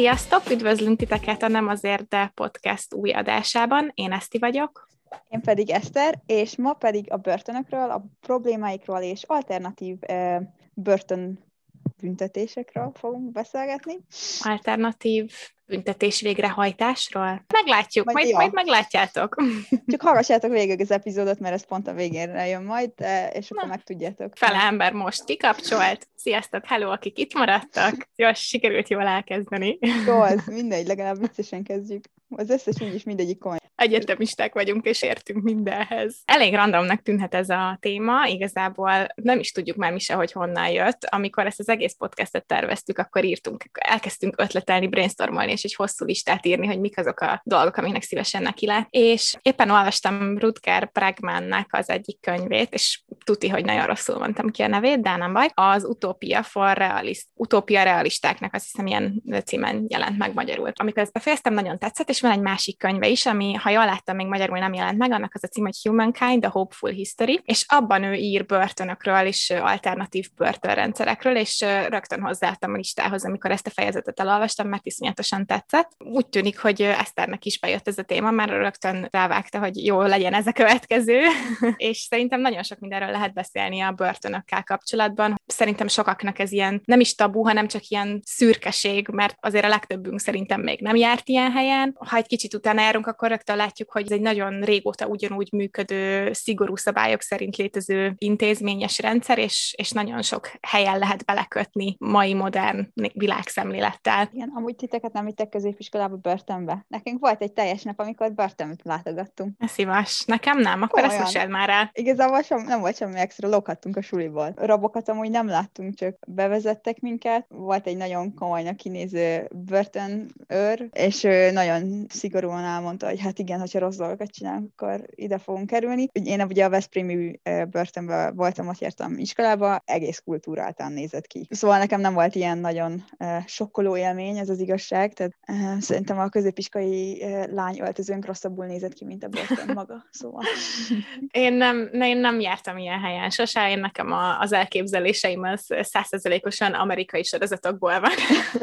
Sziasztok! Üdvözlünk titeket a Nem azért, de podcast új adásában. Én Eszti vagyok. Én pedig Eszter, és ma pedig a börtönökről, a problémáikról és alternatív börtön büntetésekről fogunk beszélgetni. Alternatív büntetés végrehajtásról? Meglátjuk, majd, majd, majd meglátjátok. Csak hallgassátok végig az epizódot, mert ez pont a végén jön majd, és akkor Na. megtudjátok. Fele ember most kikapcsolt. Sziasztok, hello, akik itt maradtak. Jó, sikerült jól elkezdeni. Jó, az mindegy, legalább viccesen kezdjük. Az összes úgyis mindegyik komoly. Egyetemisták vagyunk, és értünk mindenhez. Elég randomnak tűnhet ez a téma, igazából nem is tudjuk már mi se, hogy honnan jött. Amikor ezt az egész podcastet terveztük, akkor írtunk, elkezdtünk ötletelni, brainstormolni, és egy hosszú listát írni, hogy mik azok a dolgok, amiknek szívesen neki lát. És éppen olvastam Rutger Bregmannek az egyik könyvét, és tuti, hogy nagyon rosszul mondtam ki a nevét, de nem baj. Az Utópia for Realist, Utópia realistáknak, azt hiszem ilyen címen jelent meg magyarul. Amikor ezt befejeztem, nagyon tetszett, és van egy másik könyve is, ami, ha jól láttam, még magyarul nem jelent meg, annak az a cím, hogy Humankind, The Hopeful History, és abban ő ír börtönökről és alternatív börtönrendszerekről, és rögtön hozzáadtam a listához, amikor ezt a fejezetet elolvastam, mert iszonyatosan tetszett. Úgy tűnik, hogy Eszternek is bejött ez a téma, mert rögtön rávágta, hogy jó legyen ez a következő, és szerintem nagyon sok mindenről lehet beszélni a börtönökkel kapcsolatban. Szerintem sokaknak ez ilyen nem is tabu, hanem csak ilyen szürkeség, mert azért a legtöbbünk szerintem még nem járt ilyen helyen. Ha egy kicsit utána járunk, akkor rögtön látjuk, hogy ez egy nagyon régóta ugyanúgy működő, szigorú szabályok szerint létező intézményes rendszer, és, és nagyon sok helyen lehet belekötni mai modern világszemlélettel. Igen, amúgy titeket nem vittek középiskolába börtönbe. Nekünk volt egy teljes nap, amikor börtönbe látogattunk. Szívas. Nekem nem, akkor Olyan. ezt meséld már el. Igazából sem, nem volt semmi extra, lokhattunk a suliból. Rabokat amúgy nem láttunk, csak bevezettek minket. Volt egy nagyon komolynak kinéző börtönőr, és ő nagyon szigorúan elmondta, hogy hát igen, hogyha rossz dolgokat csinálunk, akkor ide fogunk kerülni. Én ugye a Veszprémi börtönben voltam, ott jártam iskolába, egész kultúráltan nézett ki. Szóval nekem nem volt ilyen nagyon sokkoló élmény, ez az igazság, tehát szerintem a középiskai lány öltözőnk rosszabbul nézett ki, mint a börtön maga, szóval. Én nem, én nem jártam ilyen helyen sose, én nekem a, az elképzeléseim az százszerzelékosan amerikai sorozatokból van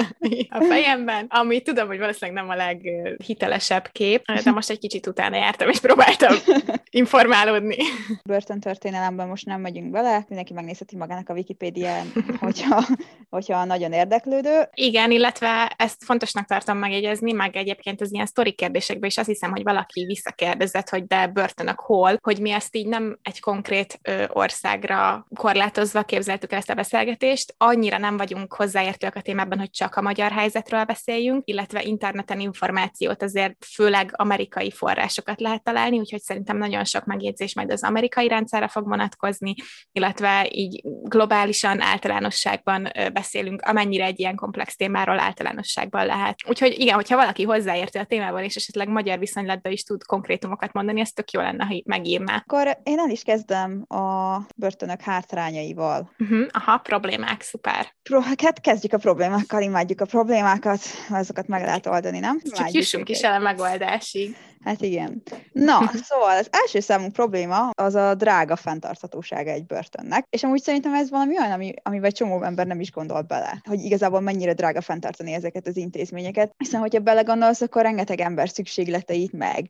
a fejemben, ami tudom, hogy valószínűleg nem a leghitelesebb kép, de most egy kicsit utána jártam, és próbáltam informálódni. Börtöntörténelemben most nem megyünk bele, mindenki megnézheti magának a Wikipédián, hogyha, hogyha nagyon érdeklődő. Igen, illetve ezt fontosnak tartom megjegyezni, meg egyébként az ilyen sztori kérdésekben is azt hiszem, hogy valaki visszakérdezett, hogy de börtönök hol, hogy mi ezt így nem egy konkrét ö, országra korlátozva képzeltük el ezt a beszélgetést. Annyira nem vagyunk hozzáértőek a témában, hogy csak a magyar helyzetről beszéljünk, illetve interneten információt azért főleg amerikai forrásokat lehet találni, úgyhogy szerintem nagyon sok megjegyzés majd az amerikai rendszerre fog vonatkozni, illetve így globálisan, általánosságban beszélünk, amennyire egy ilyen komplex témáról általánosságban lehet. Úgyhogy igen, hogyha valaki hozzáértő a témában, és esetleg magyar viszonylatban is tud konkrétumokat mondani, ez tök jó lenne, ha megírná. Akkor én el is kezdem a börtönök hátrányaival. Uh-huh, aha, problémák, szuper. Pro, hát kezdjük a problémákkal, imádjuk a problémákat, azokat meg lehet oldani, nem? Csak jussunk is el a megoldásig. Hát igen. Na, szóval az első számú probléma az a drága fenntarthatósága egy börtönnek, és amúgy szerintem ez valami olyan, ami, amivel csomó ember nem is gondol bele, hogy igazából mennyire drága fenntartani ezeket az intézményeket, hiszen hogyha belegondolsz, akkor rengeteg ember szükségleteit, meg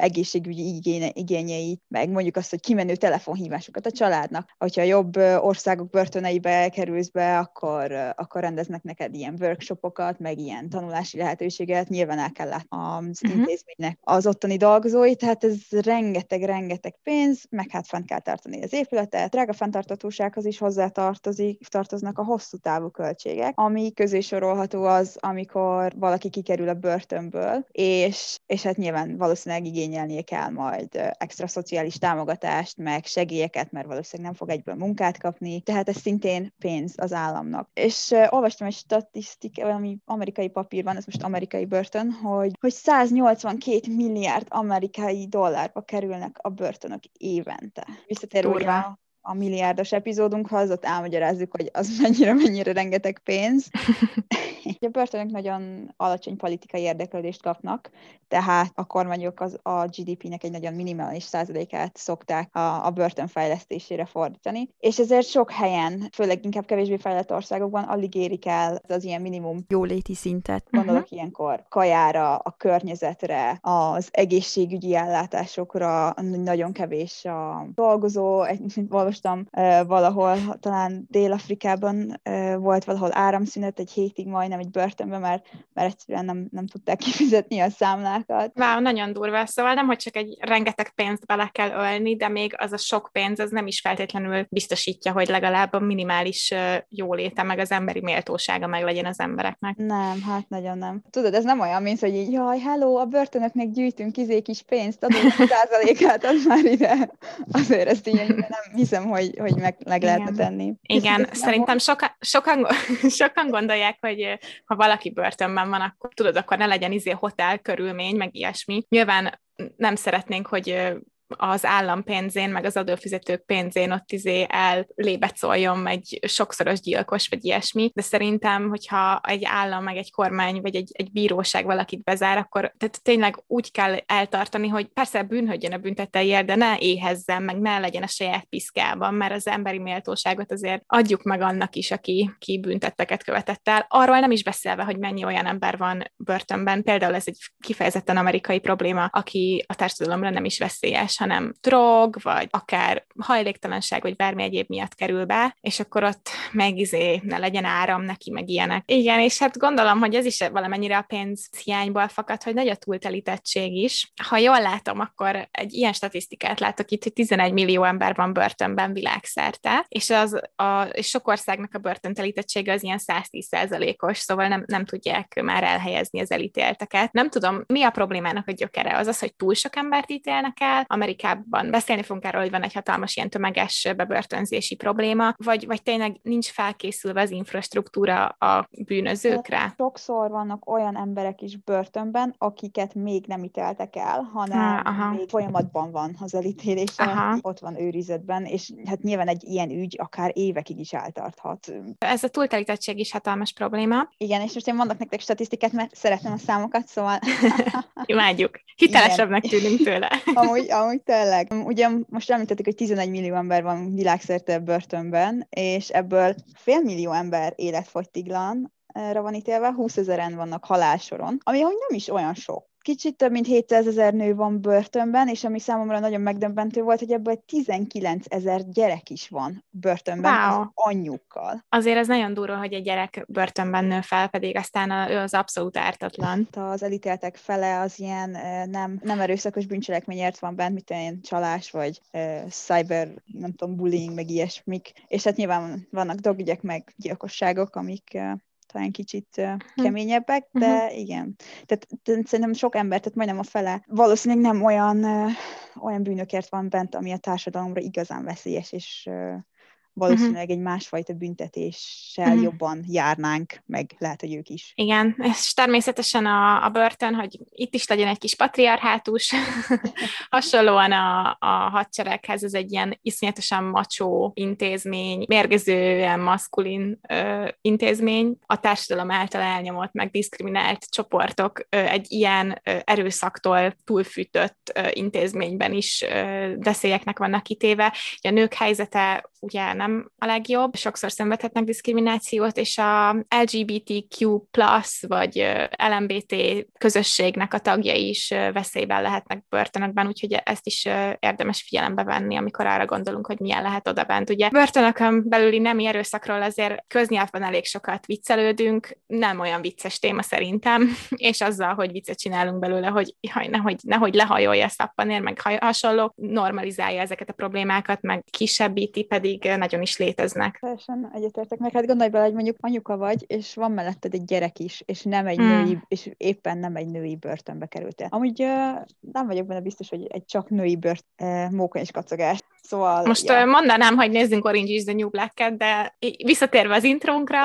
egészségügyi igény, igényeit, meg mondjuk azt, hogy kimenő telefonhívásokat a családnak. Hogyha jobb országok börtöneibe kerülsz be, akkor, akkor rendeznek neked ilyen workshopokat, meg ilyen tanulási lehetőséget, nyilván el kell látni az uh-huh. intézménynek az ottani dolgozói, tehát ez rengeteg-rengeteg pénz, meg hát fent kell tartani az épületet, drága fenntartatósághoz is hozzá tartozik, tartoznak a hosszú távú költségek, ami közé sorolható az, amikor valaki kikerül a börtönből, és, és hát nyilván valószínűleg igényelnie kell majd extra szociális támogatást, meg segélyeket, mert valószínűleg nem fog egyből munkát kapni, tehát ez szintén pénz az államnak. És uh, olvastam egy statisztikát, ami amerikai papír van, ez most amerikai börtön, hogy, hogy 182 milliárd amerikai dollárba kerülnek a börtönök évente. Visszatérve a a milliárdos epizódunkhoz, ott elmagyarázzuk, hogy az mennyire-mennyire rengeteg pénz. a börtönök nagyon alacsony politikai érdeklődést kapnak, tehát a kormányok az a GDP-nek egy nagyon minimális százalékát szokták a, a börtön fejlesztésére fordítani, és ezért sok helyen, főleg inkább kevésbé fejlett országokban alig érik el az ilyen minimum jóléti szintet. Gondolok uh-huh. ilyenkor kajára, a környezetre, az egészségügyi ellátásokra, nagyon kevés a dolgozó, olvastam valahol, talán Dél-Afrikában volt valahol áramszünet egy hétig majdnem egy börtönbe, mert, mert egyszerűen nem, nem tudták kifizetni a számlákat. Wow, nagyon durva. Szóval nem, hogy csak egy rengeteg pénzt bele kell ölni, de még az a sok pénz, az nem is feltétlenül biztosítja, hogy legalább a minimális jóléte, meg az emberi méltósága meg legyen az embereknek. Nem, hát nagyon nem. Tudod, ez nem olyan, mint hogy így, jaj, hello, a börtönöknek gyűjtünk izé kis pénzt, adunk százalékát, az már ide. Azért ezt így nem hiszem, hogy, hogy meg, meg lehetne tenni. Igen, szerintem soka, sokan, sokan gondolják, hogy ha valaki börtönben van, akkor tudod, akkor ne legyen izé hotel körülmény, meg ilyesmi. Nyilván nem szeretnénk, hogy az állam pénzén, meg az adófizetők pénzén ott izé ellébecoljon egy sokszoros gyilkos, vagy ilyesmi, de szerintem, hogyha egy állam, meg egy kormány, vagy egy, egy bíróság valakit bezár, akkor tehát tényleg úgy kell eltartani, hogy persze bűnhődjön a büntetőért, de ne éhezzen, meg ne legyen a saját piszkában, mert az emberi méltóságot azért adjuk meg annak is, aki ki büntetteket követett el. Arról nem is beszélve, hogy mennyi olyan ember van börtönben, például ez egy kifejezetten amerikai probléma, aki a társadalomra nem is veszélyes, hanem drog, vagy akár hajléktalanság, vagy bármi egyéb miatt kerül be, és akkor ott meg izé, ne legyen áram neki, meg ilyenek. Igen, és hát gondolom, hogy ez is valamennyire a pénz hiányból fakad, hogy nagy a túltelítettség is. Ha jól látom, akkor egy ilyen statisztikát látok itt, hogy 11 millió ember van börtönben világszerte, és, az a, és sok országnak a börtöntelítettsége az ilyen 110% os szóval nem, nem tudják már elhelyezni az elítélteket. Nem tudom, mi a problémának a gyökere? Az az, hogy túl sok embert ítélnek el, Amerikában beszélni fogunk erről, hogy van egy hatalmas ilyen tömeges bebörtönzési probléma, vagy, vagy tényleg nincs felkészülve az infrastruktúra a bűnözőkre? Sokszor vannak olyan emberek is börtönben, akiket még nem ítéltek el, hanem ha, még folyamatban van az elítélése, aha. ott van őrizetben, és hát nyilván egy ilyen ügy akár évekig is eltarthat. Ez a túltelítettség is hatalmas probléma. Igen, és most én mondok nektek statisztikát, mert szeretem a számokat, szóval... Imádjuk. Hitelesebbnek tűnünk tőle. amúgy, amúgy tényleg. Ugye most említettük, hogy 11 millió ember van világszerte börtönben, és ebből fél millió ember életfogytiglan, van ítélve, 20 ezeren vannak halálsoron, ami amúgy nem is olyan sok kicsit több mint 700 ezer nő van börtönben, és ami számomra nagyon megdöbbentő volt, hogy ebből 19 ezer gyerek is van börtönben wow. az anyjukkal. Azért ez nagyon durva, hogy egy gyerek börtönben nő fel, pedig aztán a, ő az abszolút ártatlan. Az elítéltek fele az ilyen nem, nem erőszakos bűncselekményért van bent, mint olyan csalás, vagy uh, cyber, nem tudom, bullying, meg ilyesmik. És hát nyilván vannak dogügyek, meg gyilkosságok, amik uh, talán kicsit hm. keményebbek, de uh-huh. igen. Tehát, tehát szerintem sok ember, tehát majdnem a fele valószínűleg nem olyan, olyan bűnökért van bent, ami a társadalomra igazán veszélyes, és valószínűleg uh-huh. egy másfajta büntetéssel uh-huh. jobban járnánk, meg lehet, hogy ők is. Igen, és természetesen a, a börtön, hogy itt is legyen egy kis patriarhátus, hasonlóan a, a hadsereghez, ez egy ilyen iszonyatosan macsó intézmény, mérgezően maszkulin ö, intézmény, a társadalom által elnyomott, meg diszkriminált csoportok ö, egy ilyen ö, erőszaktól túlfűtött ö, intézményben is ö, veszélyeknek vannak kitéve. A nők helyzete ugye nem a legjobb, sokszor szenvedhetnek diszkriminációt, és a LGBTQ+, vagy LMBT közösségnek a tagjai is veszélyben lehetnek börtönökben, úgyhogy ezt is érdemes figyelembe venni, amikor arra gondolunk, hogy milyen lehet oda bent. Ugye börtönökön belüli nemi erőszakról azért köznyelvben elég sokat viccelődünk, nem olyan vicces téma szerintem, és azzal, hogy viccet csinálunk belőle, hogy haj, nehogy, nehogy lehajolja a szappanér, meg hasonló, normalizálja ezeket a problémákat, meg kisebbíti, pedig nagyon is léteznek. Teljesen egyetértek meg. Hát gondolj bele, hogy mondjuk anyuka vagy, és van melletted egy gyerek is, és nem egy hmm. női, és éppen nem egy női börtönbe kerültél. Amúgy uh, nem vagyok benne biztos, hogy egy csak női bört, uh, móka és kacagás. Szóval, Most ja. mondanám, hogy nézzünk Orange is the New black de visszatérve az intrónkra,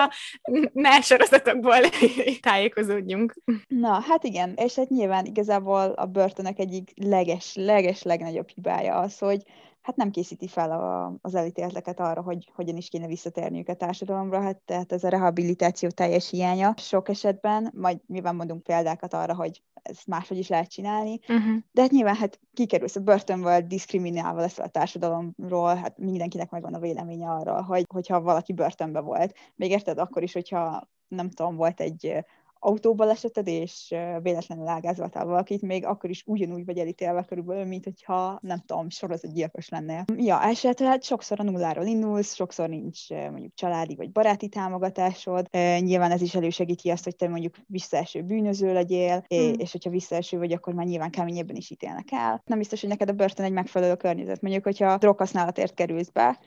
ne sorozatokból tájékozódjunk. Na, hát igen, és hát nyilván igazából a börtönök egyik leges, leges legnagyobb hibája az, hogy hát nem készíti fel a, az elítélteket arra, hogy hogyan is kéne visszatérniük a társadalomra, hát tehát ez a rehabilitáció teljes hiánya sok esetben, majd nyilván mondunk példákat arra, hogy ezt máshogy is lehet csinálni, uh-huh. de hát nyilván hát kikerülsz a börtönből, diszkriminálva lesz a társadalomról, hát mindenkinek megvan a véleménye arról, hogy, hogyha valaki börtönbe volt. Még érted akkor is, hogyha nem tudom, volt egy autóbaleseted, és véletlenül ágázoltál valakit, még akkor is ugyanúgy vagy elítélve körülbelül, mint hogyha, nem tudom, sorozatgyilkos lennél. Ja, esetleg hát sokszor a nulláról indulsz, sokszor nincs mondjuk családi vagy baráti támogatásod. Nyilván ez is elősegíti azt, hogy te mondjuk visszaeső bűnöző legyél, hmm. és hogyha visszaeső vagy, akkor már nyilván keményebben is ítélnek el. Nem biztos, hogy neked a börtön egy megfelelő környezet. Mondjuk, hogyha droghasználatért kerülsz be,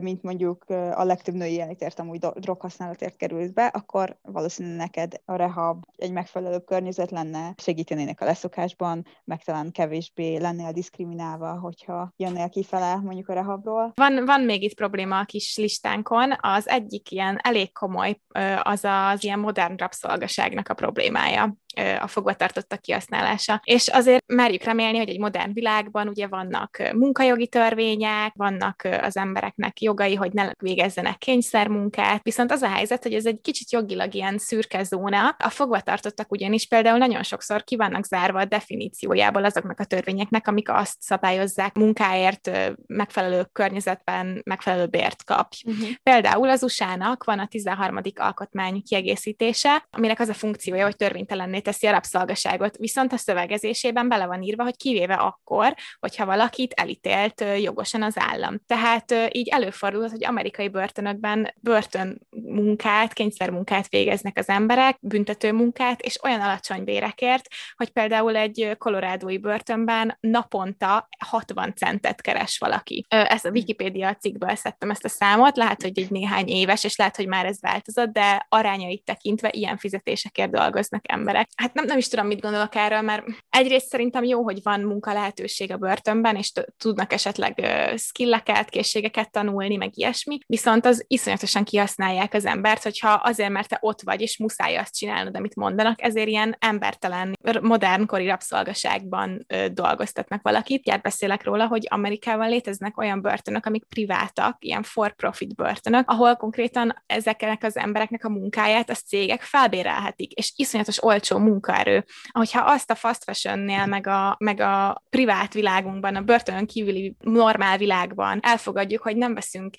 mint mondjuk a legtöbb női elitért amúgy droghasználatért került be, akkor valószínűleg neked a rehab egy megfelelő környezet lenne, segítenének a leszokásban, meg talán kevésbé lennél diszkriminálva, hogyha jönnél kifele mondjuk a rehabról. Van, van még itt probléma a kis listánkon, az egyik ilyen elég komoly, az az ilyen modern rabszolgaságnak a problémája a fogvatartottak kihasználása. És azért merjük remélni, hogy egy modern világban ugye vannak munkajogi törvények, vannak az embereknek jogai, hogy ne végezzenek kényszermunkát, viszont az a helyzet, hogy ez egy kicsit jogilag ilyen szürke zóna. A fogvatartottak ugyanis például nagyon sokszor ki vannak zárva a definíciójából azoknak a törvényeknek, amik azt szabályozzák munkáért megfelelő környezetben megfelelő bért kapj. Uh-huh. Például az USA-nak van a 13. alkotmány kiegészítése, aminek az a funkciója, hogy törvénytelenné teszi a rabszolgaságot, viszont a szövegezésében bele van írva, hogy kivéve akkor, hogyha valakit elítélt jogosan az állam. Tehát így előfordul, hogy amerikai börtönökben börtönmunkát, kényszermunkát végeznek az emberek, büntető munkát, és olyan alacsony bérekért, hogy például egy kolorádói börtönben naponta 60 centet keres valaki. Ezt a Wikipédia cikkből szedtem ezt a számot, lehet, hogy egy néhány éves, és lehet, hogy már ez változott, de arányait tekintve ilyen fizetésekért dolgoznak emberek hát nem, nem is tudom, mit gondolok erről, mert egyrészt szerintem jó, hogy van munka lehetőség a börtönben, és tudnak esetleg skilleket, készségeket tanulni, meg ilyesmi, viszont az iszonyatosan kihasználják az embert, hogyha azért, mert te ott vagy, és muszáj azt csinálnod, amit mondanak, ezért ilyen embertelen, modernkori rabszolgaságban uh, dolgoztatnak valakit. Gyert beszélek róla, hogy Amerikában léteznek olyan börtönök, amik privátak, ilyen for-profit börtönök, ahol konkrétan ezeknek az embereknek a munkáját az cégek felbérelhetik, és iszonyatos olcsó munkaerő. Ahogyha azt a fast fashionnél, meg a, meg a privát világunkban, a börtönön kívüli normál világban elfogadjuk, hogy nem veszünk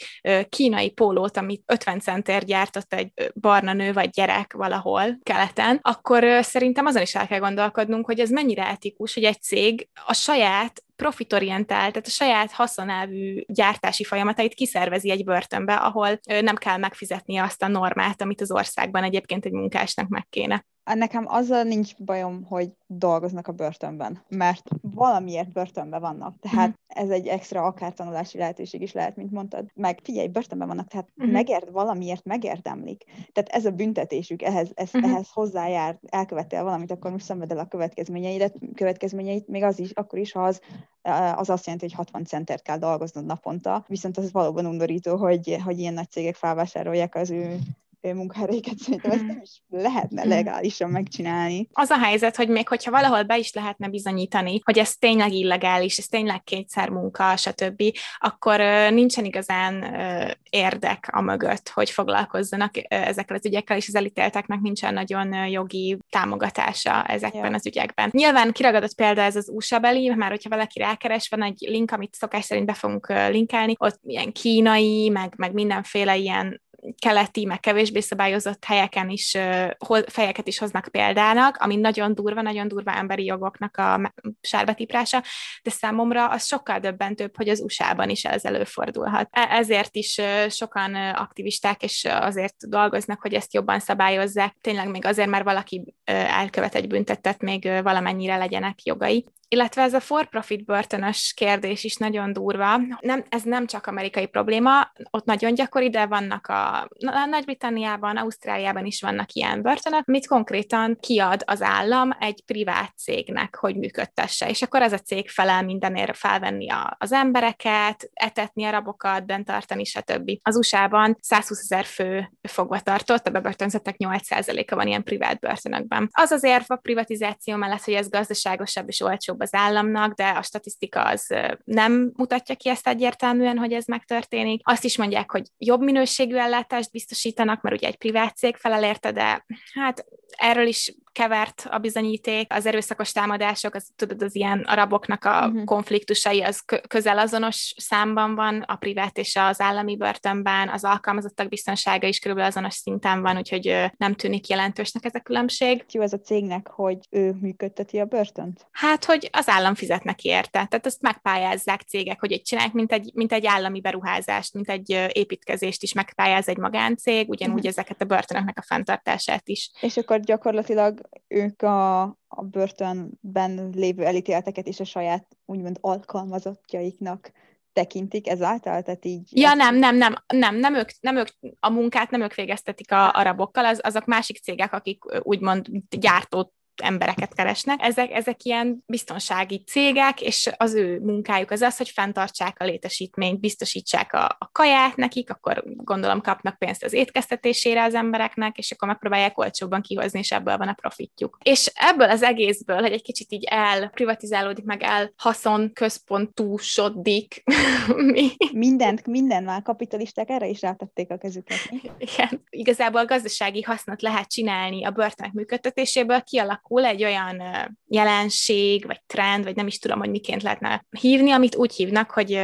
kínai pólót, amit 50 centért gyártott egy barna nő vagy gyerek valahol keleten, akkor szerintem azon is el kell gondolkodnunk, hogy ez mennyire etikus, hogy egy cég a saját profitorientált, tehát a saját haszonelvű gyártási folyamatait kiszervezi egy börtönbe, ahol nem kell megfizetnie azt a normát, amit az országban egyébként egy munkásnak meg kéne. Nekem azzal nincs bajom, hogy dolgoznak a börtönben, mert valamiért börtönben vannak. Tehát uh-huh. ez egy extra akár tanulási lehetőség is lehet, mint mondtad. Meg figyelj, börtönben vannak, tehát uh-huh. megért, valamiért megérdemlik. Tehát ez a büntetésük, ehhez, ez, uh-huh. ehhez hozzájár, elkövettél valamit, akkor most szenved el a következményeidet, következményeit, még az is, akkor is, ha az, az azt jelenti, hogy 60 centert kell dolgoznod naponta, viszont az valóban undorító, hogy, hogy ilyen nagy cégek felvásárolják az ő munkahelyeket szerintem ezt nem is lehetne hmm. legálisan megcsinálni. Az a helyzet, hogy még hogyha valahol be is lehetne bizonyítani, hogy ez tényleg illegális, ez tényleg kétszer munka, stb., akkor nincsen igazán érdek a mögött, hogy foglalkozzanak ezekkel az ügyekkel, és az elítélteknek nincsen nagyon jogi támogatása ezekben ja. az ügyekben. Nyilván kiragadott példa ez az USA beli, már hogyha valaki rákeres, van egy link, amit szokás szerint be fogunk linkelni, ott ilyen kínai, meg, meg mindenféle ilyen keleti, meg kevésbé szabályozott helyeken is fejeket is hoznak példának, ami nagyon durva, nagyon durva emberi jogoknak a sárbetiprása, de számomra az sokkal döbbentőbb, hogy az USA-ban is ez előfordulhat. E, ezért is sokan aktivisták, és azért dolgoznak, hogy ezt jobban szabályozzák. Tényleg még azért, mert valaki elkövet egy büntetet, még valamennyire legyenek jogai illetve ez a for-profit börtönös kérdés is nagyon durva. Nem, ez nem csak amerikai probléma, ott nagyon gyakori, de vannak a, a Nagy-Britanniában, Ausztráliában is vannak ilyen börtönök, mit konkrétan kiad az állam egy privát cégnek, hogy működtesse. És akkor ez a cég felel mindenért felvenni a, az embereket, etetni a rabokat, bent tartani, stb. Az USA-ban 120 ezer fő fogva tartott, a bebörtönzetek 8%-a van ilyen privát börtönökben. Az az érv a privatizáció mellett, hogy ez gazdaságosabb és olcsóbb az államnak, de a statisztika az nem mutatja ki ezt egyértelműen, hogy ez megtörténik. Azt is mondják, hogy jobb minőségű ellátást biztosítanak, mert ugye egy privát cég felel de hát erről is kevert a bizonyíték, az erőszakos támadások, az, tudod, az ilyen araboknak a uh-huh. konfliktusai, az közel azonos számban van, a privát és az állami börtönben, az alkalmazottak biztonsága is körülbelül azonos szinten van, úgyhogy nem tűnik jelentősnek ez a különbség. Jó ez a cégnek, hogy ő működteti a börtönt? Hát, hogy az állam fizet neki érte. Tehát ezt megpályázzák cégek, hogy egy csinálják, mint egy, mint egy állami beruházást, mint egy építkezést is megpályáz egy magáncég, ugyanúgy uh-huh. ezeket a börtönöknek a fenntartását is. És akkor gyakorlatilag ők a, a börtönben lévő elítélteket is a saját úgymond alkalmazottjaiknak tekintik ezáltal? Tehát így ja, nem, nem, nem, nem, nem ők, nem ők, a munkát nem ők végeztetik a arabokkal, az, azok másik cégek, akik úgymond gyártót embereket keresnek. Ezek, ezek ilyen biztonsági cégek, és az ő munkájuk az az, hogy fenntartsák a létesítményt, biztosítsák a, a kaját nekik, akkor gondolom kapnak pénzt az étkeztetésére az embereknek, és akkor megpróbálják olcsóbban kihozni, és ebből van a profitjuk. És ebből az egészből, hogy egy kicsit így elprivatizálódik, meg el haszon központúsodik. mi? Mindent, minden már kapitalisták erre is rátették a kezüket. Igen. Igazából a gazdasági hasznot lehet csinálni a börtönök működtetéséből, kialak alakul egy olyan jelenség, vagy trend, vagy nem is tudom, hogy miként lehetne hívni, amit úgy hívnak, hogy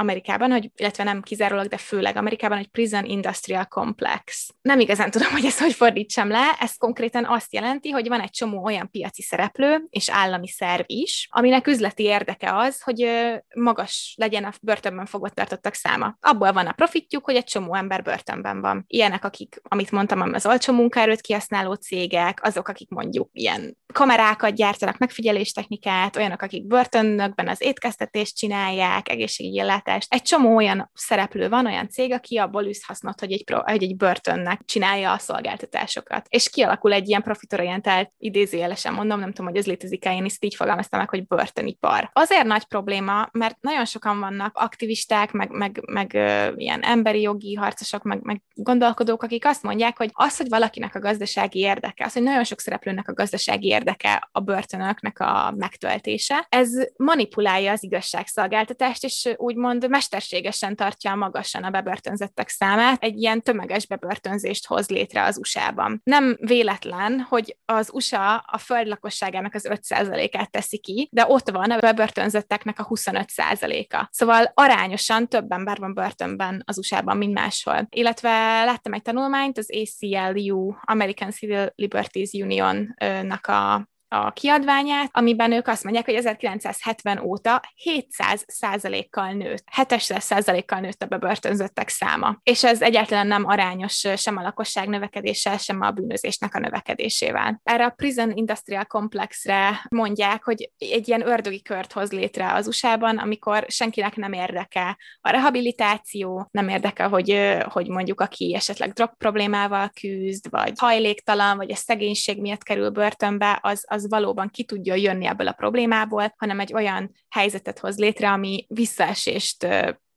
Amerikában, hogy, illetve nem kizárólag, de főleg Amerikában, hogy Prison Industrial Complex. Nem igazán tudom, hogy ezt hogy fordítsam le, ez konkrétan azt jelenti, hogy van egy csomó olyan piaci szereplő és állami szerv is, aminek üzleti érdeke az, hogy magas legyen a börtönben fogva tartottak száma. Abból van a profitjuk, hogy egy csomó ember börtönben van. Ilyenek, akik, amit mondtam, az olcsó munkaerőt kihasználó cégek, azok, akik mondjuk ilyen kamerákat gyártanak, megfigyeléstechnikát, olyanok, akik börtönökben az étkeztetést csinálják, egészségügyi ellátást. Egy csomó olyan szereplő van, olyan cég, aki abból üsz hasznot, hogy egy, pro, hogy egy börtönnek csinálja a szolgáltatásokat. És kialakul egy ilyen profitorientált, idézőjelesen mondom, nem tudom, hogy ez létezik-e, én ezt így fogalmaztam meg, hogy börtönipar. Azért nagy probléma, mert nagyon sokan vannak aktivisták, meg, meg, meg ö, ilyen emberi jogi harcosok, meg, meg gondolkodók, akik azt mondják, hogy az, hogy valakinek a gazdasági érdeke, az, hogy nagyon sok szereplőnek a gazdasági érdeke a börtönöknek a megtöltése. Ez manipulálja az igazságszolgáltatást, és úgymond mesterségesen tartja magasan a bebörtönzettek számát, egy ilyen tömeges bebörtönzést hoz létre az USA-ban. Nem véletlen, hogy az USA a föld lakosságának az 5%-át teszi ki, de ott van a bebörtönzetteknek a 25%-a. Szóval arányosan több ember van börtönben az USA-ban, mint máshol. Illetve láttam egy tanulmányt, az ACLU, American Civil Liberties Union-nak a a kiadványát, amiben ők azt mondják, hogy 1970 óta 700 százalékkal nőtt, 700 százalékkal nőtt a bebörtönzöttek száma. És ez egyáltalán nem arányos sem a lakosság növekedéssel, sem a bűnözésnek a növekedésével. Erre a Prison Industrial Complexre mondják, hogy egy ilyen ördögi kört hoz létre az USA-ban, amikor senkinek nem érdeke a rehabilitáció, nem érdeke, hogy, hogy mondjuk aki esetleg drog problémával küzd, vagy hajléktalan, vagy a szegénység miatt kerül börtönbe, az, az az valóban ki tudja jönni ebből a problémából, hanem egy olyan helyzetet hoz létre, ami visszaesést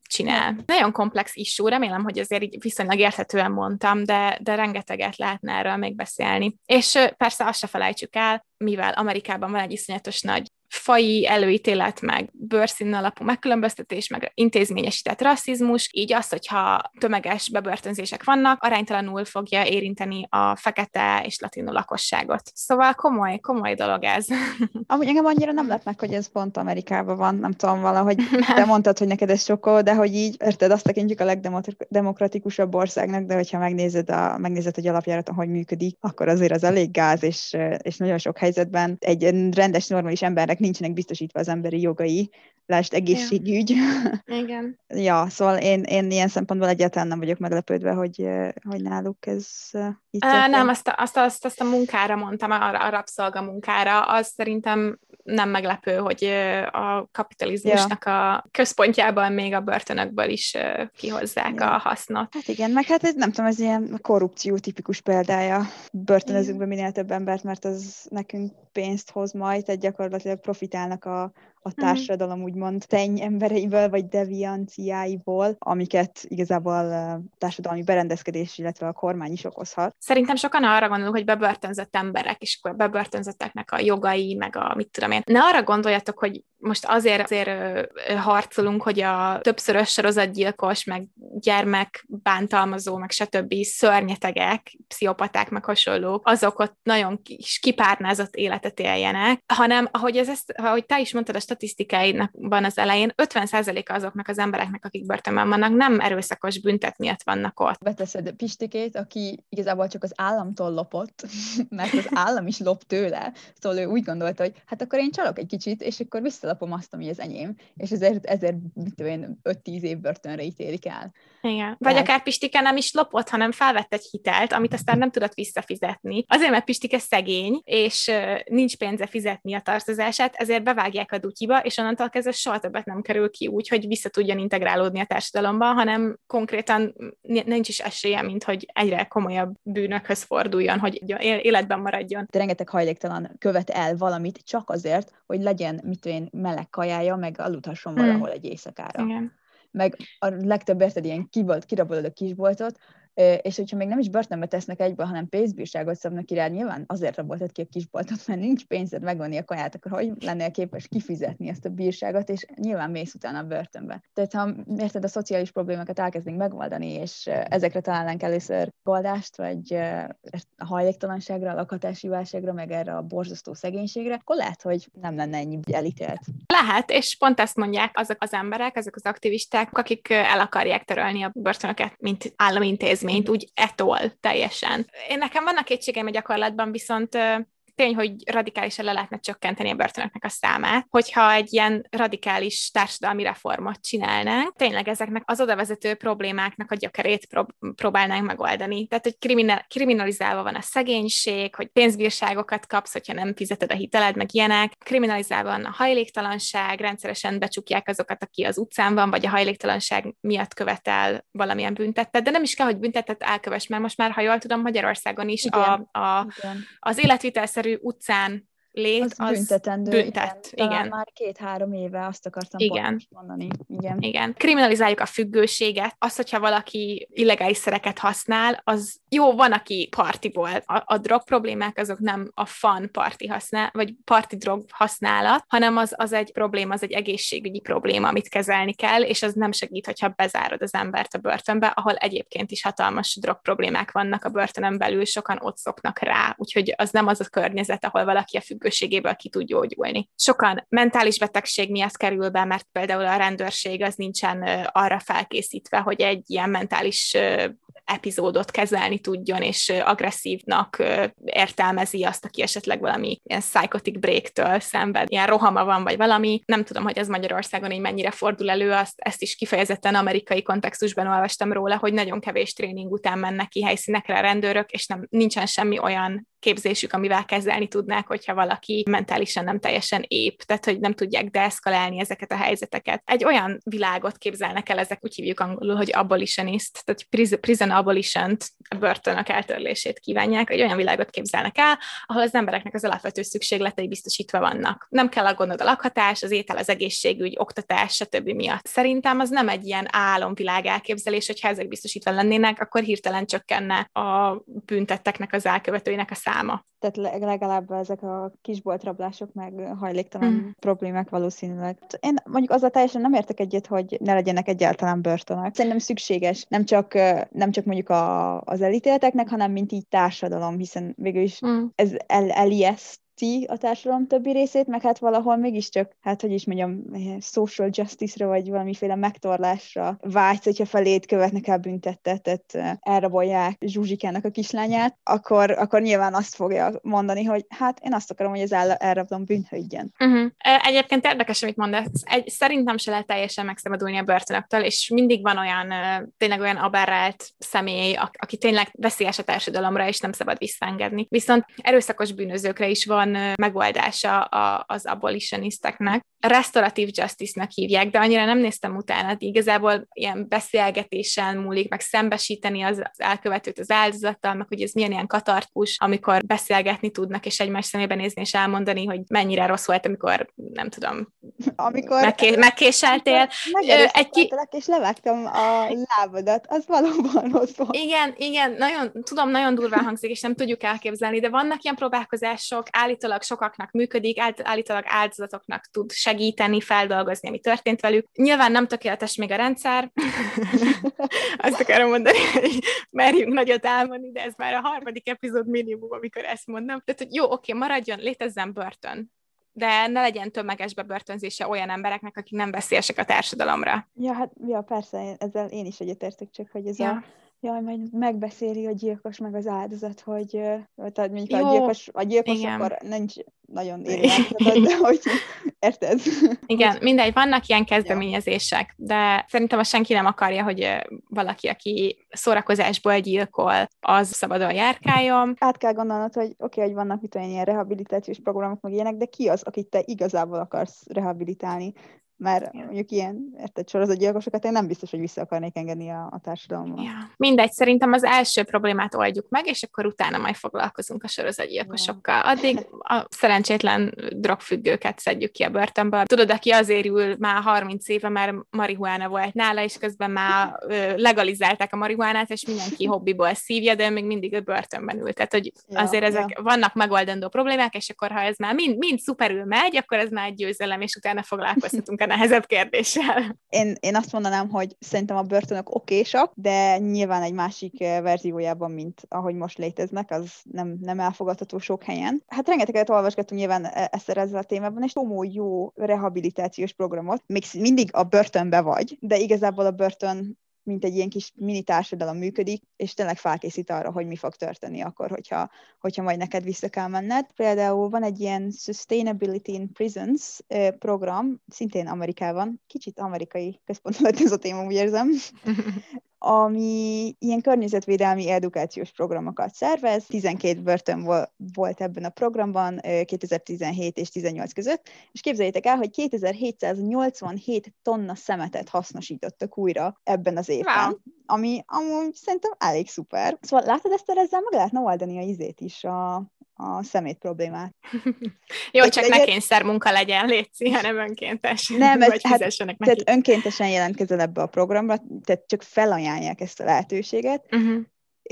csinál. Nagyon komplex issue, remélem, hogy azért így viszonylag érthetően mondtam, de, de rengeteget lehetne erről még beszélni. És persze azt se felejtsük el, mivel Amerikában van egy iszonyatos nagy fai előítélet, meg bőrszín alapú megkülönböztetés, meg intézményesített rasszizmus, így az, hogyha tömeges bebörtönzések vannak, aránytalanul fogja érinteni a fekete és latino lakosságot. Szóval komoly, komoly dolog ez. Amúgy engem annyira nem lett meg, hogy ez pont Amerikában van, nem tudom valahogy, te mondtad, hogy neked ez sokkal, de hogy így, érted, azt tekintjük a legdemokratikusabb országnak, de hogyha megnézed, a, megnézed hogy alapjáraton hogy működik, akkor azért az elég gáz, és, és nagyon sok helyzetben egy rendes, normális embernek nincsenek biztosítva az emberi jogai, lásd egészségügy. Ja. Igen. ja, szóval én, én ilyen szempontból egyáltalán nem vagyok meglepődve, hogy, hogy náluk ez. Uh, nem, azt a, azt, azt, azt a munkára mondtam, a, a rabszolgamunkára, az szerintem nem meglepő, hogy a kapitalizmusnak ja. a központjában még a börtönökből is kihozzák ja. a hasznot. Hát igen, meg hát ez, nem tudom, ez ilyen korrupció tipikus példája. Börtönözünk be minél több embert, mert az nekünk pénzt hoz majd, tehát gyakorlatilag profitálnak a, a mhm. társadalom mm. úgymond tenny embereiből, vagy devianciáiból, amiket igazából a társadalmi berendezkedés, illetve a kormány is okozhat. Szerintem sokan arra gondolunk, hogy bebörtönzött emberek, és akkor bebörtönzötteknek a jogai, meg a mit tudom én. Ne arra gondoljatok, hogy most azért, azért harcolunk, hogy a többszörös sorozatgyilkos, meg gyermek bántalmazó, meg stb. szörnyetegek, pszichopaták, meg hasonlók, azok ott nagyon kis kipárnázott életet éljenek, hanem ahogy, ez ezt, ahogy te is mondtad a statisztikáidnak az elején, 50%-a azoknak az embereknek, akik börtönben vannak, nem erőszakos büntet miatt vannak ott. Beteszed Pistikét, aki igazából csak az államtól lopott, mert az állam is lop tőle, szóval ő úgy gondolta, hogy hát akkor én csalok egy kicsit, és akkor vissza visszalapom azt, ami az enyém, és ezért, ezért mit tudom én, 5-10 év börtönre ítélik el. Igen. Vagy Tehát... akár Pistike nem is lopott, hanem felvett egy hitelt, amit aztán nem tudott visszafizetni. Azért, mert Pistike szegény, és nincs pénze fizetni a tartozását, ezért bevágják a dutyiba, és onnantól kezdve soha többet nem kerül ki úgy, hogy vissza tudjon integrálódni a társadalomba, hanem konkrétan nincs is esélye, mint hogy egyre komolyabb bűnökhöz forduljon, hogy életben maradjon. De rengeteg hajléktalan követ el valamit csak azért, hogy legyen, mit én, meleg kajája, meg aludhasson hmm. valahol egy éjszakára. Igen. Meg a legtöbb érted ilyen kibolt, kirabolod a kisboltot, és hogyha még nem is börtönbe tesznek egybe, hanem pénzbírságot szabnak rád, nyilván azért raboltad ki a kisboltot, mert nincs pénzed megvenni a kaját, akkor hogy lennél képes kifizetni ezt a bírságot, és nyilván mész utána a börtönbe. Tehát ha érted, a szociális problémákat elkezdünk megoldani, és ezekre találnánk először goldást, vagy a hajléktalanságra, a lakhatási válságra, meg erre a borzasztó szegénységre, akkor lehet, hogy nem lenne ennyi elítélt. Lehet, és pont ezt mondják azok az emberek, azok az aktivisták, akik el akarják törölni a börtönöket, mint állami intézményt úgy etol teljesen. Én nekem vannak kétségeim a gyakorlatban, viszont tény, hogy radikálisan le lehetne csökkenteni a börtönöknek a számát, hogyha egy ilyen radikális társadalmi reformot csinálnánk, tényleg ezeknek az odavezető problémáknak a gyökerét prób- próbálnánk megoldani. Tehát, hogy kriminal- kriminalizálva van a szegénység, hogy pénzbírságokat kapsz, hogyha nem fizeted a hiteled, meg ilyenek, kriminalizálva van a hajléktalanság, rendszeresen becsukják azokat, aki az utcán van, vagy a hajléktalanság miatt követel valamilyen büntettet, de nem is kell, hogy büntettet elkövess, mert most már, ha jól tudom, Magyarországon is Igen. a, a, Igen. az életvitel egyszerű utcán lét, az, az büntetendő. Büntet, igen. igen. már két-három éve azt akartam igen. mondani. Igen. igen. Kriminalizáljuk a függőséget. Az, hogyha valaki illegális szereket használ, az jó, van, aki partiból. A, a drog problémák azok nem a fun parti használ, vagy parti drog használat, hanem az, az egy probléma, az egy egészségügyi probléma, amit kezelni kell, és az nem segít, hogyha bezárod az embert a börtönbe, ahol egyébként is hatalmas drog problémák vannak a börtönön belül, sokan ott szoknak rá, úgyhogy az nem az a környezet, ahol valaki a függ függőségéből ki tud gyógyulni. Sokan mentális betegség miatt kerül be, mert például a rendőrség az nincsen arra felkészítve, hogy egy ilyen mentális epizódot kezelni tudjon, és agresszívnak értelmezi azt, aki esetleg valami ilyen psychotic break-től szenved, ilyen rohama van, vagy valami. Nem tudom, hogy ez Magyarországon így mennyire fordul elő, azt, ezt is kifejezetten amerikai kontextusban olvastam róla, hogy nagyon kevés tréning után mennek ki helyszínekre a rendőrök, és nem, nincsen semmi olyan képzésük, amivel kezelni tudnák, hogyha valaki mentálisan nem teljesen épp, tehát hogy nem tudják deeszkalálni ezeket a helyzeteket. Egy olyan világot képzelnek el, ezek úgy hívjuk angolul, hogy abolitionist, tehát prison abolition a börtönök eltörlését kívánják, egy olyan világot képzelnek el, ahol az embereknek az alapvető szükségletei biztosítva vannak. Nem kell aggódnod a lakhatás, az étel, az egészségügy, oktatás, stb. miatt. Szerintem az nem egy ilyen álomvilág elképzelés, hogyha ezek biztosítva lennének, akkor hirtelen csökkenne a büntetteknek az elkövetőinek a száma. Tehát legalább ezek a kisboltrablások meg hajléktalan mm. problémák valószínűleg. Én mondjuk azzal teljesen nem értek egyet, hogy ne legyenek egyáltalán börtönök. Szerintem szükséges, nem csak, nem csak mondjuk a, az elítélteknek, hanem mint így társadalom, hiszen végül is mm. ez el, elijeszt ti a társadalom többi részét, meg hát valahol mégiscsak, hát hogy is mondjam, social justice-ra, vagy valamiféle megtorlásra vágysz, hogyha felét követnek el büntettet, elrabolják Zsuzsikának a kislányát, akkor, akkor nyilván azt fogja mondani, hogy hát én azt akarom, hogy az elrablom bűnhődjön. Uh-huh. Egyébként érdekes, amit mondasz. Egy, szerintem se lehet teljesen megszabadulni a börtönöktől, és mindig van olyan, tényleg olyan aberrált személy, aki tényleg veszélyes a társadalomra, és nem szabad visszaengedni. Viszont erőszakos bűnözőkre is van van megoldása az abolitionisteknek. Restorative justice-nak hívják, de annyira nem néztem utána, igazából ilyen beszélgetésen múlik, meg szembesíteni az, az elkövetőt az áldozattal, meg hogy ez milyen ilyen katarkus, amikor beszélgetni tudnak, és egymás szemébe nézni, és elmondani, hogy mennyire rossz volt, amikor nem tudom, amikor... Megké- megkéseltél. Egy ki... és levágtam a lábadat, az valóban rossz volt. Igen, igen, nagyon, tudom, nagyon durván hangzik, és nem tudjuk elképzelni, de vannak ilyen próbálkozások, állítólag sokaknak működik, állítólag áldozatoknak tud segíteni, feldolgozni, ami történt velük. Nyilván nem tökéletes még a rendszer, azt akarom mondani, hogy merjünk nagyot álmodni, de ez már a harmadik epizód minimum, amikor ezt mondom. Tehát, hogy jó, oké, maradjon, létezzen börtön de ne legyen tömeges bebörtönzése olyan embereknek, akik nem veszélyesek a társadalomra. Ja, hát ja, persze, ezzel én is egyetértek, csak hogy ez ja. a jaj, majd megbeszéli a gyilkos meg az áldozat, hogy tehát mondjuk Jó, a gyilkos, a gyilkos igen. akkor nincs nagyon érvényesített, de hogy érted? Igen, mindegy, vannak ilyen kezdeményezések, de szerintem a senki nem akarja, hogy valaki, aki szórakozásból gyilkol, az szabadon járkáljon. Át kell gondolnod, hogy oké, okay, hogy vannak mit olyan ilyen rehabilitációs programok, meg ilyenek, de ki az, akit te igazából akarsz rehabilitálni? Mert ja. mondjuk ilyen érted, sorozatgyilkosokat én nem biztos, hogy vissza akarnék engedni a, a társadalomba. Ja. Mindegy, szerintem az első problémát oldjuk meg, és akkor utána majd foglalkozunk a sorozatgyilkosokkal. Addig a szerencsétlen drogfüggőket szedjük ki a börtönből. Tudod, aki azért ül már 30 éve, mert marihuána volt nála, és közben már legalizálták a marihuánát, és mindenki hobbiból szívja, de még mindig a börtönben ül. Tehát, hogy ja, azért ezek ja. vannak megoldandó problémák, és akkor ha ez már mind, mind szuperül megy, akkor ez már egy győzelem, és utána foglalkoztatunk a nehezebb kérdéssel. Én, én azt mondanám, hogy szerintem a börtönök okésak, de nyilván egy másik eh, verziójában, mint ahogy most léteznek, az nem, nem elfogadható sok helyen. Hát rengeteget olvasgattunk nyilván e, ezt ezzel a témában, és csomó jó rehabilitációs programot. Még mindig a börtönbe vagy, de igazából a börtön mint egy ilyen kis mini társadalom működik, és tényleg felkészít arra, hogy mi fog történni akkor, hogyha, hogyha majd neked vissza kell menned. Például van egy ilyen Sustainability in Prisons program, szintén Amerikában, kicsit amerikai központú lett ez a téma, úgy érzem, ami ilyen környezetvédelmi edukációs programokat szervez. 12 börtön volt ebben a programban 2017 és 18 között, és képzeljétek el, hogy 2787 tonna szemetet hasznosítottak újra ebben az évben, wow. ami amúgy szerintem elég szuper. Szóval látod, ezt ezzel meg lehetne oldani a izét is, a, a szemét problémát. Jó, csak ne kényszer munka legyen, létszi, hanem önkéntes. Nem, ez, hát, neki. tehát önkéntesen jelentkezel ebbe a programba, tehát csak felajánlják ezt a lehetőséget, uh-huh.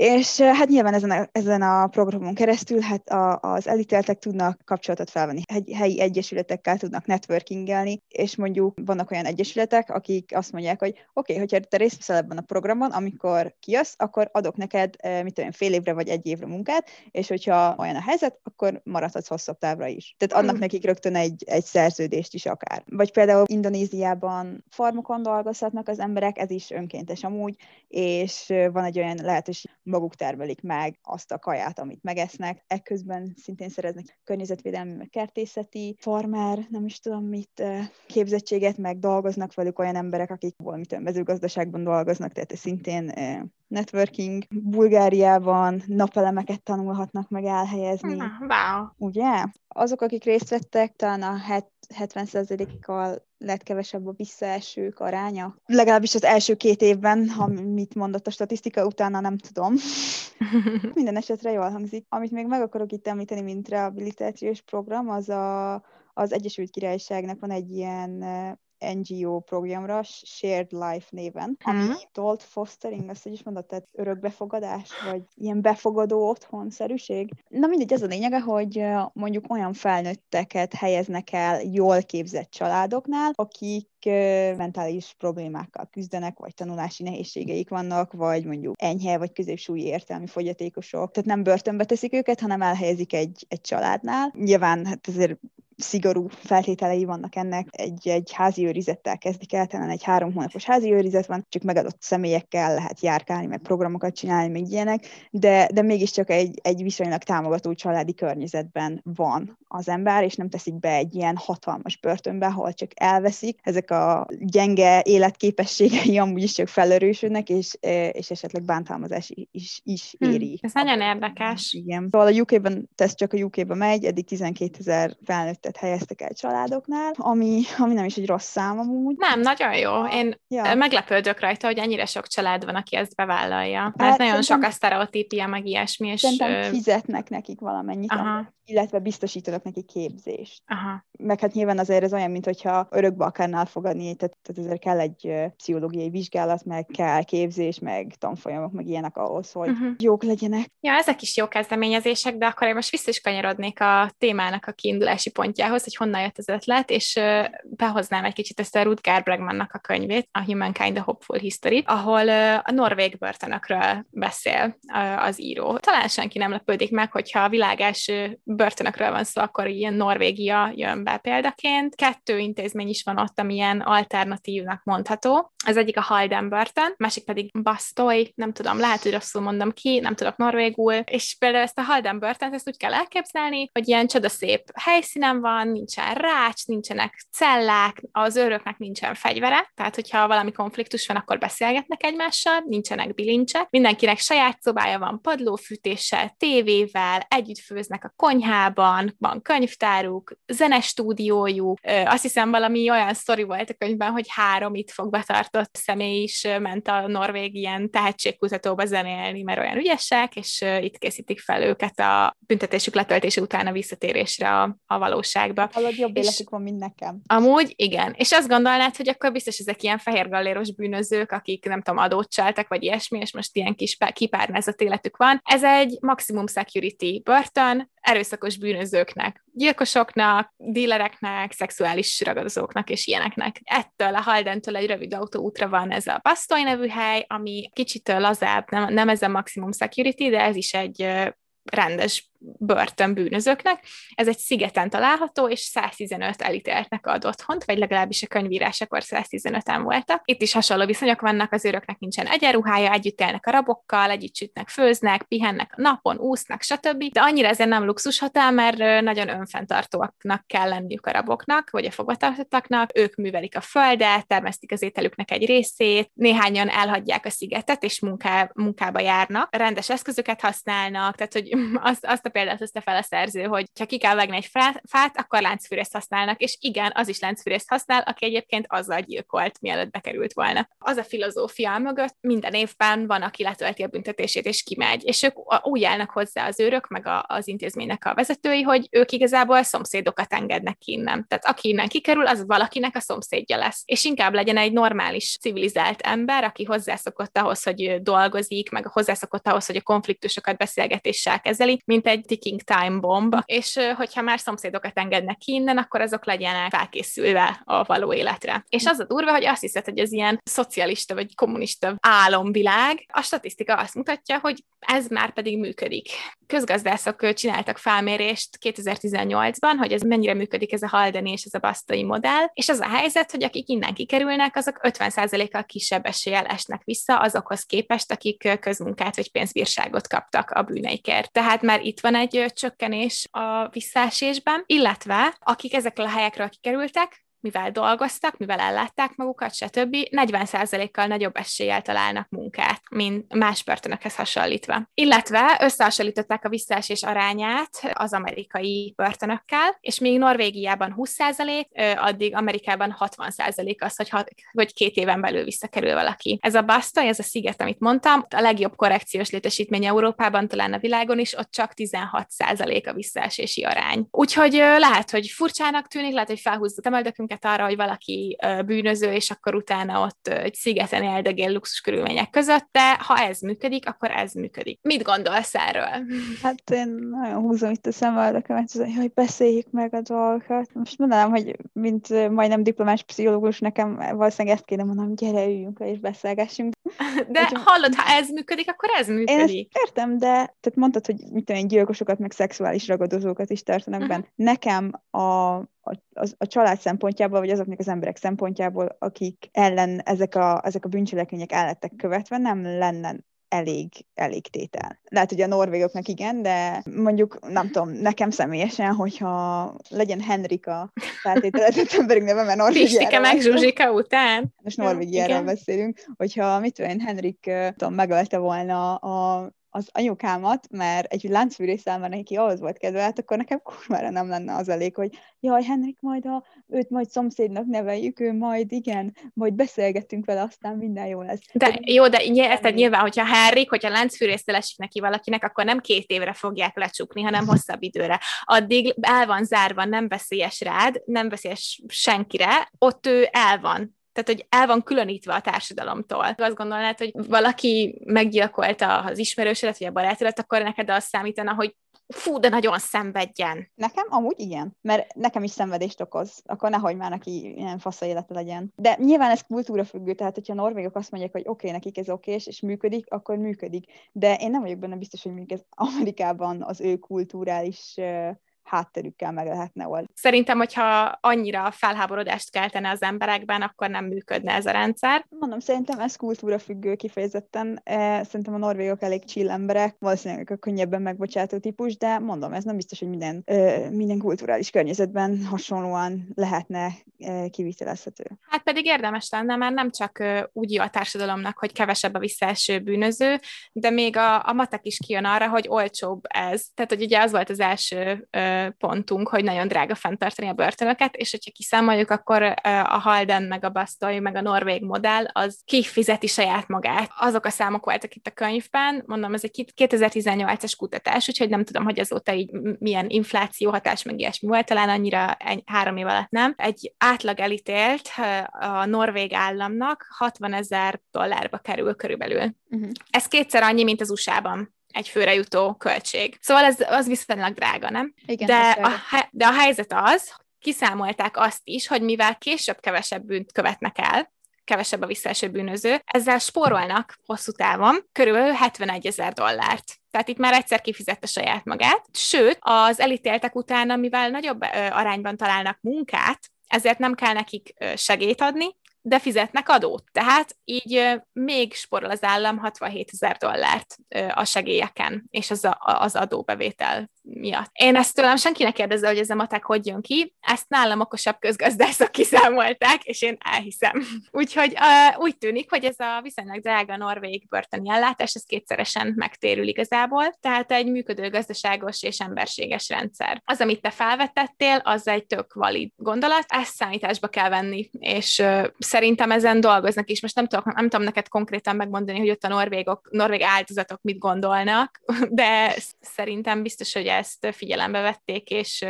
És hát nyilván ezen a, ezen a programon keresztül hát a, az elítéltek tudnak kapcsolatot felvenni, Hegy, helyi egyesületekkel tudnak networkingelni, és mondjuk vannak olyan egyesületek, akik azt mondják, hogy oké, okay, hogyha te részt veszel ebben a programon, amikor kijössz, akkor adok neked, mit tudom, fél évre vagy egy évre munkát, és hogyha olyan a helyzet, akkor maradhatsz hosszabb távra is. Tehát adnak mm. nekik rögtön egy, egy szerződést is akár. Vagy például Indonéziában farmokon dolgozhatnak az emberek, ez is önkéntes amúgy, és van egy olyan lehetőség, maguk termelik meg azt a kaját, amit megesznek. Ekközben szintén szereznek környezetvédelmi, meg kertészeti, farmer, nem is tudom mit, képzettséget, meg dolgoznak velük olyan emberek, akik valamit mezőgazdaságban dolgoznak, tehát szintén networking. Bulgáriában napelemeket tanulhatnak meg elhelyezni. Wow. Ugye? Azok, akik részt vettek, talán a 70%-kal lett kevesebb a visszaesők aránya. Legalábbis az első két évben, ha mit mondott a statisztika, utána nem tudom. Minden esetre jól hangzik. Amit még meg akarok itt említeni, mint rehabilitációs program, az a, az Egyesült Királyságnak van egy ilyen NGO programra, Shared Life néven, ami adult fostering, azt is mondod, tehát örökbefogadás, vagy ilyen befogadó otthonszerűség. Na mindegy, ez a lényege, hogy mondjuk olyan felnőtteket helyeznek el jól képzett családoknál, akik mentális problémákkal küzdenek, vagy tanulási nehézségeik vannak, vagy mondjuk enyhe vagy középsúlyi értelmi fogyatékosok. Tehát nem börtönbe teszik őket, hanem elhelyezik egy, egy családnál. Nyilván hát azért szigorú feltételei vannak ennek. Egy, egy házi őrizettel kezdik el, talán egy három hónapos házi őrizet van, csak megadott személyekkel lehet járkálni, meg programokat csinálni, meg ilyenek, de, de mégiscsak egy, egy viszonylag támogató családi környezetben van az ember, és nem teszik be egy ilyen hatalmas börtönbe, ahol csak elveszik. Ezek a gyenge életképességei amúgy is csak felerősödnek, és, és esetleg bántalmazás is, is hm, éri. Hm, ez nagyon érdekes. Igen. Szóval a UK-ben, ez csak a UK-ben megy, eddig 12 ezer felnőttet helyeztek el családoknál, ami, ami nem is egy rossz szám amúgy. Nem, nagyon jó. Én ja. meglepődök rajta, hogy ennyire sok család van, aki ezt bevállalja. Mert hát, nagyon sok a sztereotípia, meg ilyesmi. És, szerintem fizetnek nekik valamennyit. Aha. Illetve biztosítanak neki képzést. Aha. Meg hát nyilván azért ez olyan, mint hogyha örökbe akarnál fogadni, tehát, tehát ezért kell egy pszichológiai vizsgálat, meg kell képzés, meg tanfolyamok, meg ilyenek ahhoz, hogy uh-huh. jók legyenek. Ja, ezek is jó kezdeményezések, de akkor én most vissza is kanyarodnék a témának a kiindulási pontjához, hogy honnan jött az ötlet, és behoznám egy kicsit ezt a Rutger Bregmannak a könyvét, a Humankind, a Hopeful History, ahol a norvég börtönökről beszél az író. Talán senki nem lepődik meg, hogyha a világ első börtönökről van szó, akkor ilyen Norvégia jön be példaként. Kettő intézmény is van ott, ami ilyen alternatívnak mondható. Az egyik a Halden börtön, másik pedig Bastoy, nem tudom, lehet, hogy rosszul mondom ki, nem tudok norvégul, és például ezt a Halden börtönt, ezt úgy kell elképzelni, hogy ilyen csodaszép helyszínen van, nincsen rács, nincsenek cellák, az őröknek nincsen fegyvere, tehát hogyha valami konfliktus van, akkor beszélgetnek egymással, nincsenek bilincsek, mindenkinek saját szobája van padlófűtéssel, tévével, együtt főznek a konyhában, van könyvtáruk, zenestúdiójuk, azt hiszem valami olyan sztori volt a könyvben, hogy három itt fog betartott személy is ment a norvég ilyen tehetségkutatóba zenélni, mert olyan ügyesek, és itt készítik fel őket a büntetésük letöltése után a visszatérésre a, a valóságba. Valahogy jobb életük van, mint nekem. Amúgy, igen. És azt gondolnád, hogy akkor biztos ezek ilyen fehérgalléros bűnözők, akik nem tudom, adót csaltak, vagy ilyesmi, és most ilyen kis kipárnázott életük van. Ez egy maximum security börtön, erőszakos bűnözőknek, gyilkosoknak, dílereknek, szexuális ragadozóknak és ilyeneknek. Ettől a Haldentől egy rövid autóútra van ez a Bastoy nevű hely, ami kicsit lazább, nem, nem ez a maximum security, de ez is egy rendes börtönbűnözőknek. Ez egy szigeten található, és 115 elítéltnek ad otthont, vagy legalábbis a könyvírásakor 115-en voltak. Itt is hasonló viszonyok vannak, az őröknek nincsen egyenruhája, együtt élnek a rabokkal, együtt sütnek, főznek, pihennek napon, úsznak, stb. De annyira ezért nem luxushotel, mert nagyon önfenntartóaknak kell lenniük a raboknak, vagy a fogvatartottaknak. Ők művelik a földet, termesztik az ételüknek egy részét, néhányan elhagyják a szigetet, és munká, munkába járnak, rendes eszközöket használnak, tehát hogy azt, azt a példát hozta fel a szerző, hogy ha ki kell vágni egy fát, akkor láncfűrészt használnak, és igen, az is láncfűrészt használ, aki egyébként azzal gyilkolt, mielőtt bekerült volna. Az a filozófia mögött minden évben van, aki letölti a büntetését és kimegy, és ők úgy állnak hozzá az őrök, meg a, az intézménynek a vezetői, hogy ők igazából szomszédokat engednek ki innen. Tehát aki innen kikerül, az valakinek a szomszédja lesz. És inkább legyen egy normális, civilizált ember, aki hozzászokott ahhoz, hogy dolgozik, meg hozzászokott ahhoz, hogy a konfliktusokat beszélgetéssel kezeli, mint egy ticking time bomb, és hogyha már szomszédokat engednek ki innen, akkor azok legyenek felkészülve a való életre. És az a durva, hogy azt hiszed, hogy ez ilyen szocialista vagy kommunista álomvilág, a statisztika azt mutatja, hogy ez már pedig működik. Közgazdászok csináltak felmérést 2018-ban, hogy ez mennyire működik ez a Haldeni és ez a Basztai modell, és az a helyzet, hogy akik innen kikerülnek, azok 50%-kal kisebb eséllyel esnek vissza azokhoz képest, akik közmunkát vagy pénzbírságot kaptak a bűneikért. Tehát már itt van egy csökkenés a visszaesésben, illetve akik ezekről a helyekről kikerültek, mivel dolgoztak, mivel ellátták magukat, stb. 40%-kal nagyobb eséllyel találnak munkát, mint más börtönökhez hasonlítva. Illetve összehasonlították a visszaesés arányát az amerikai börtönökkel, és még Norvégiában 20%, addig Amerikában 60% az, hogy, hat, hogy két éven belül visszakerül valaki. Ez a Basta, ez a sziget, amit mondtam, a legjobb korrekciós létesítmény Európában, talán a világon is, ott csak 16% a visszaesési arány. Úgyhogy lehet, hogy furcsának tűnik, lehet, hogy felhúzzuk a minket arra, hogy valaki bűnöző, és akkor utána ott egy szigeten eldegél luxus körülmények között, de ha ez működik, akkor ez működik. Mit gondolsz erről? Hát én nagyon húzom itt a szemöldökemet, hogy beszéljük meg a dolgokat. Most mondanám, hogy mint majdnem diplomás pszichológus, nekem valószínűleg ezt kéne mondanom, gyere, üljünk le és beszélgessünk. De hogy, hallod, ha ez működik, akkor ez működik. Én értem, de tehát mondtad, hogy mit tudom, gyilkosokat, meg szexuális ragadozókat is tartanak uh-huh. benne. Nekem a a, a, a család szempontjából, vagy azoknak az emberek szempontjából, akik ellen ezek a, ezek a bűncselekmények el lettek követve, nem lenne elég, elég tétel. Lehet, hogy a norvégoknak igen, de mondjuk, nem tudom, nekem személyesen, hogyha legyen Henrika feltételezett emberünk neve, mert Norvégiára meg Zsuzsika után. Most Norvégiáról beszélünk, hogyha mit tudom én, Henrik tudom, megölte volna a az anyukámat, mert egy láncfűrészsel, mert neki ahhoz volt kedve, hát akkor nekem kurvára nem lenne az elég, hogy jaj, Henrik, majd a, őt majd szomszédnak neveljük, ő majd igen, majd beszélgetünk vele, aztán minden jó lesz. De de, jó, de érted nyilván, hogyha Henrik, hogyha láncfűrészsel esik neki valakinek, akkor nem két évre fogják lecsukni, hanem hosszabb időre. Addig el van zárva, nem veszélyes rád, nem veszélyes senkire, ott ő el van tehát, hogy el van különítve a társadalomtól. Azt gondolnád, hogy valaki meggyilkolta az ismerősödet, vagy a barátodat, akkor neked azt számítana, hogy fú, de nagyon szenvedjen. Nekem amúgy igen, mert nekem is szenvedést okoz, akkor nehogy már neki ilyen fasza élete legyen. De nyilván ez kultúra függő, tehát hogyha a norvégok azt mondják, hogy oké, okay, nekik ez oké, és működik, akkor működik. De én nem vagyok benne biztos, hogy még ez Amerikában az ő kulturális hátterükkel meg lehetne oldani. Szerintem, hogyha annyira felháborodást keltene az emberekben, akkor nem működne ez a rendszer. Mondom, szerintem ez kultúra függő kifejezetten. E, szerintem a norvégok elég chill emberek, valószínűleg a könnyebben megbocsátó típus, de mondom, ez nem biztos, hogy minden, minden kulturális környezetben hasonlóan lehetne kivitelezhető. Hát pedig érdemes lenne, mert nem csak úgy a társadalomnak, hogy kevesebb a visszaeső bűnöző, de még a, a matek is kijön arra, hogy olcsóbb ez. Tehát, hogy ugye az volt az első pontunk, hogy nagyon drága fenntartani a börtönöket, és hogyha kiszámoljuk, akkor a Halden, meg a Bastoy, meg a Norvég modell, az kifizeti saját magát. Azok a számok voltak itt a könyvben, mondom, ez egy 2018-as kutatás, úgyhogy nem tudom, hogy azóta így milyen infláció hatás, meg ilyesmi volt, talán annyira egy, három év alatt nem. Egy átlag elítélt a norvég államnak 60 ezer dollárba kerül körülbelül. Uh-huh. Ez kétszer annyi, mint az USA-ban egy főre jutó költség. Szóval ez az viszonylag drága, nem? Igen, de, a, de a helyzet az, kiszámolták azt is, hogy mivel később kevesebb bűnt követnek el, kevesebb a visszaeső bűnöző, ezzel spórolnak hosszú távon körülbelül 71 ezer dollárt. Tehát itt már egyszer kifizette saját magát. Sőt, az elítéltek utána, mivel nagyobb arányban találnak munkát, ezért nem kell nekik segét adni, de fizetnek adót. Tehát így még sporol az állam 67 ezer dollárt a segélyeken és az, a, az adóbevétel miatt. Én ezt tőlem senki ne kérdezze, hogy ez a matek hogy jön ki, ezt nálam okosabb közgazdászok kiszámolták, és én elhiszem. Úgyhogy uh, úgy tűnik, hogy ez a viszonylag drága norvég börtöni ellátás, ez kétszeresen megtérül igazából, tehát egy működő gazdaságos és emberséges rendszer. Az, amit te felvetettél, az egy tök valid gondolat, ezt számításba kell venni, és uh, szerintem ezen dolgoznak is. Most nem, tudok, nem tudom neked konkrétan megmondani, hogy ott a norvégok, norvég áldozatok mit gondolnak, de szerintem biztos, hogy ezt figyelembe vették, és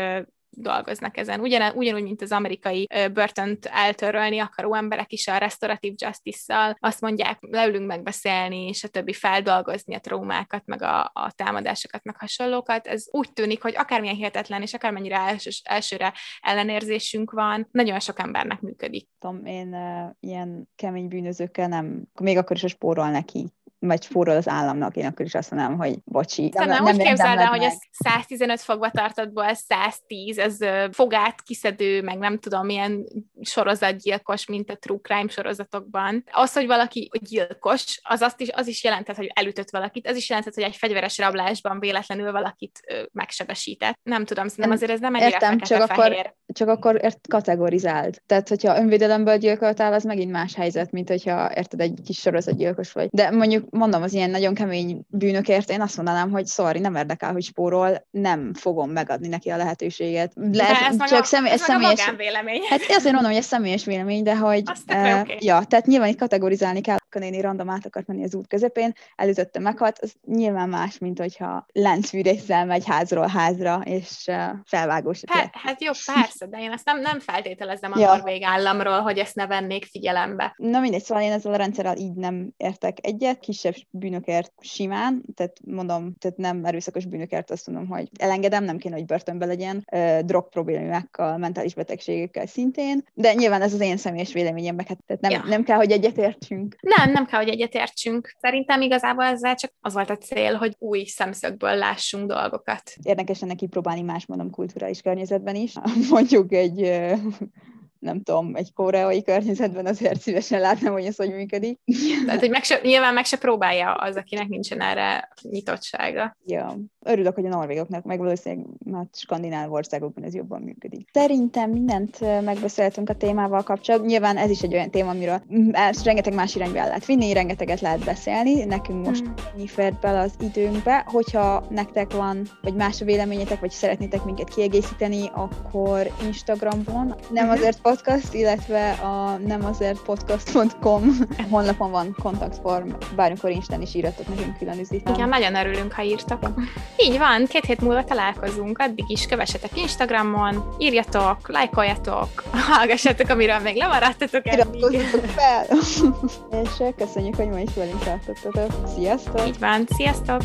dolgoznak ezen. Ugyan, ugyanúgy, mint az amerikai börtönt eltörölni akaró emberek is a restorative justice-szal azt mondják, leülünk megbeszélni, és a többi feldolgozni a traumákat, meg a, a támadásokat, meg hasonlókat. Ez úgy tűnik, hogy akármilyen hihetetlen, és akármennyire els, elsőre ellenérzésünk van, nagyon sok embernek működik. Tudom, én uh, ilyen kemény bűnözőkkel nem, még akkor is a spórol neki vagy forró az államnak, én akkor is azt mondanám, hogy bocsi. Nem, nem, úgy képzeld el, hogy ez 115 fogvatartottból 110, ez fogát kiszedő, meg nem tudom, milyen sorozatgyilkos, mint a true crime sorozatokban. Az, hogy valaki gyilkos, az, azt is, az is jelentett, hogy elütött valakit, az is jelentett, hogy egy fegyveres rablásban véletlenül valakit ö, megsebesített. Nem tudom, szerintem azért ez nem egy Értem, csak akkor, csak akkor ért kategorizált. Tehát, hogyha önvédelemből gyilkoltál, az megint más helyzet, mint hogyha érted egy kis sorozatgyilkos vagy. De mondjuk mondom, az ilyen nagyon kemény bűnökért én azt mondanám, hogy sorry, nem érdekel, hogy spórol, nem fogom megadni neki a lehetőséget. Le, ez csak a, személy, ez személyes. Hát azért mondom, hogy ez személyes vélemény, de hogy uh, okay. ja, tehát nyilván itt kategorizálni kell, néni random át akart menni az út közepén, előzötte meghalt, az nyilván más, mint hogyha láncfűrészsel megy házról házra, és felvágós. Hát, hát jó, persze, de én ezt nem, nem feltételezem a ja. norvég államról, hogy ezt ne vennék figyelembe. Na mindegy, szóval én ezzel a rendszerrel így nem értek egyet, kis kisebb bűnökért simán, tehát mondom, tehát nem erőszakos bűnökért azt mondom, hogy elengedem, nem kéne, hogy börtönbe legyen, drog problémákkal, mentális betegségekkel szintén, de nyilván ez az én személyes véleményem, hát tehát nem, ja. nem kell, hogy egyetértsünk. Nem, nem kell, hogy egyetértsünk. Szerintem igazából ezzel csak az volt a cél, hogy új szemszögből lássunk dolgokat. Érdekes ennek kipróbálni más, mondom, kulturális környezetben is. Mondjuk egy nem tudom, egy koreai környezetben azért szívesen látnám, hogy ez hogy működik. Tehát, hogy meg se, nyilván meg se próbálja az, akinek nincsen erre nyitottsága. Ja. Örülök, hogy a norvégoknak, meg valószínűleg már skandináv országokban ez jobban működik. Szerintem mindent megbeszéltünk a témával kapcsolatban. Nyilván ez is egy olyan téma, amiről rengeteg más irányba el lehet vinni, rengeteget lehet beszélni. Nekünk most mm. fért bele az időnkbe. Hogyha nektek van, vagy más a véleményetek, vagy szeretnétek minket kiegészíteni, akkor Instagramon nem mm-hmm. azért podcast, illetve a nem azért podcast.com honlapon van kontaktform, bármikor Instán is írhatok nekünk külön üzenetet. Igen, nagyon örülünk, ha írtak. Így van, két hét múlva találkozunk, addig is kövessetek Instagramon, írjatok, lájkoljatok, hallgassatok, amiről még lemaradtatok Iratkozzatok fel! És köszönjük, hogy ma is velünk tartottatok. Sziasztok! Így van, sziasztok!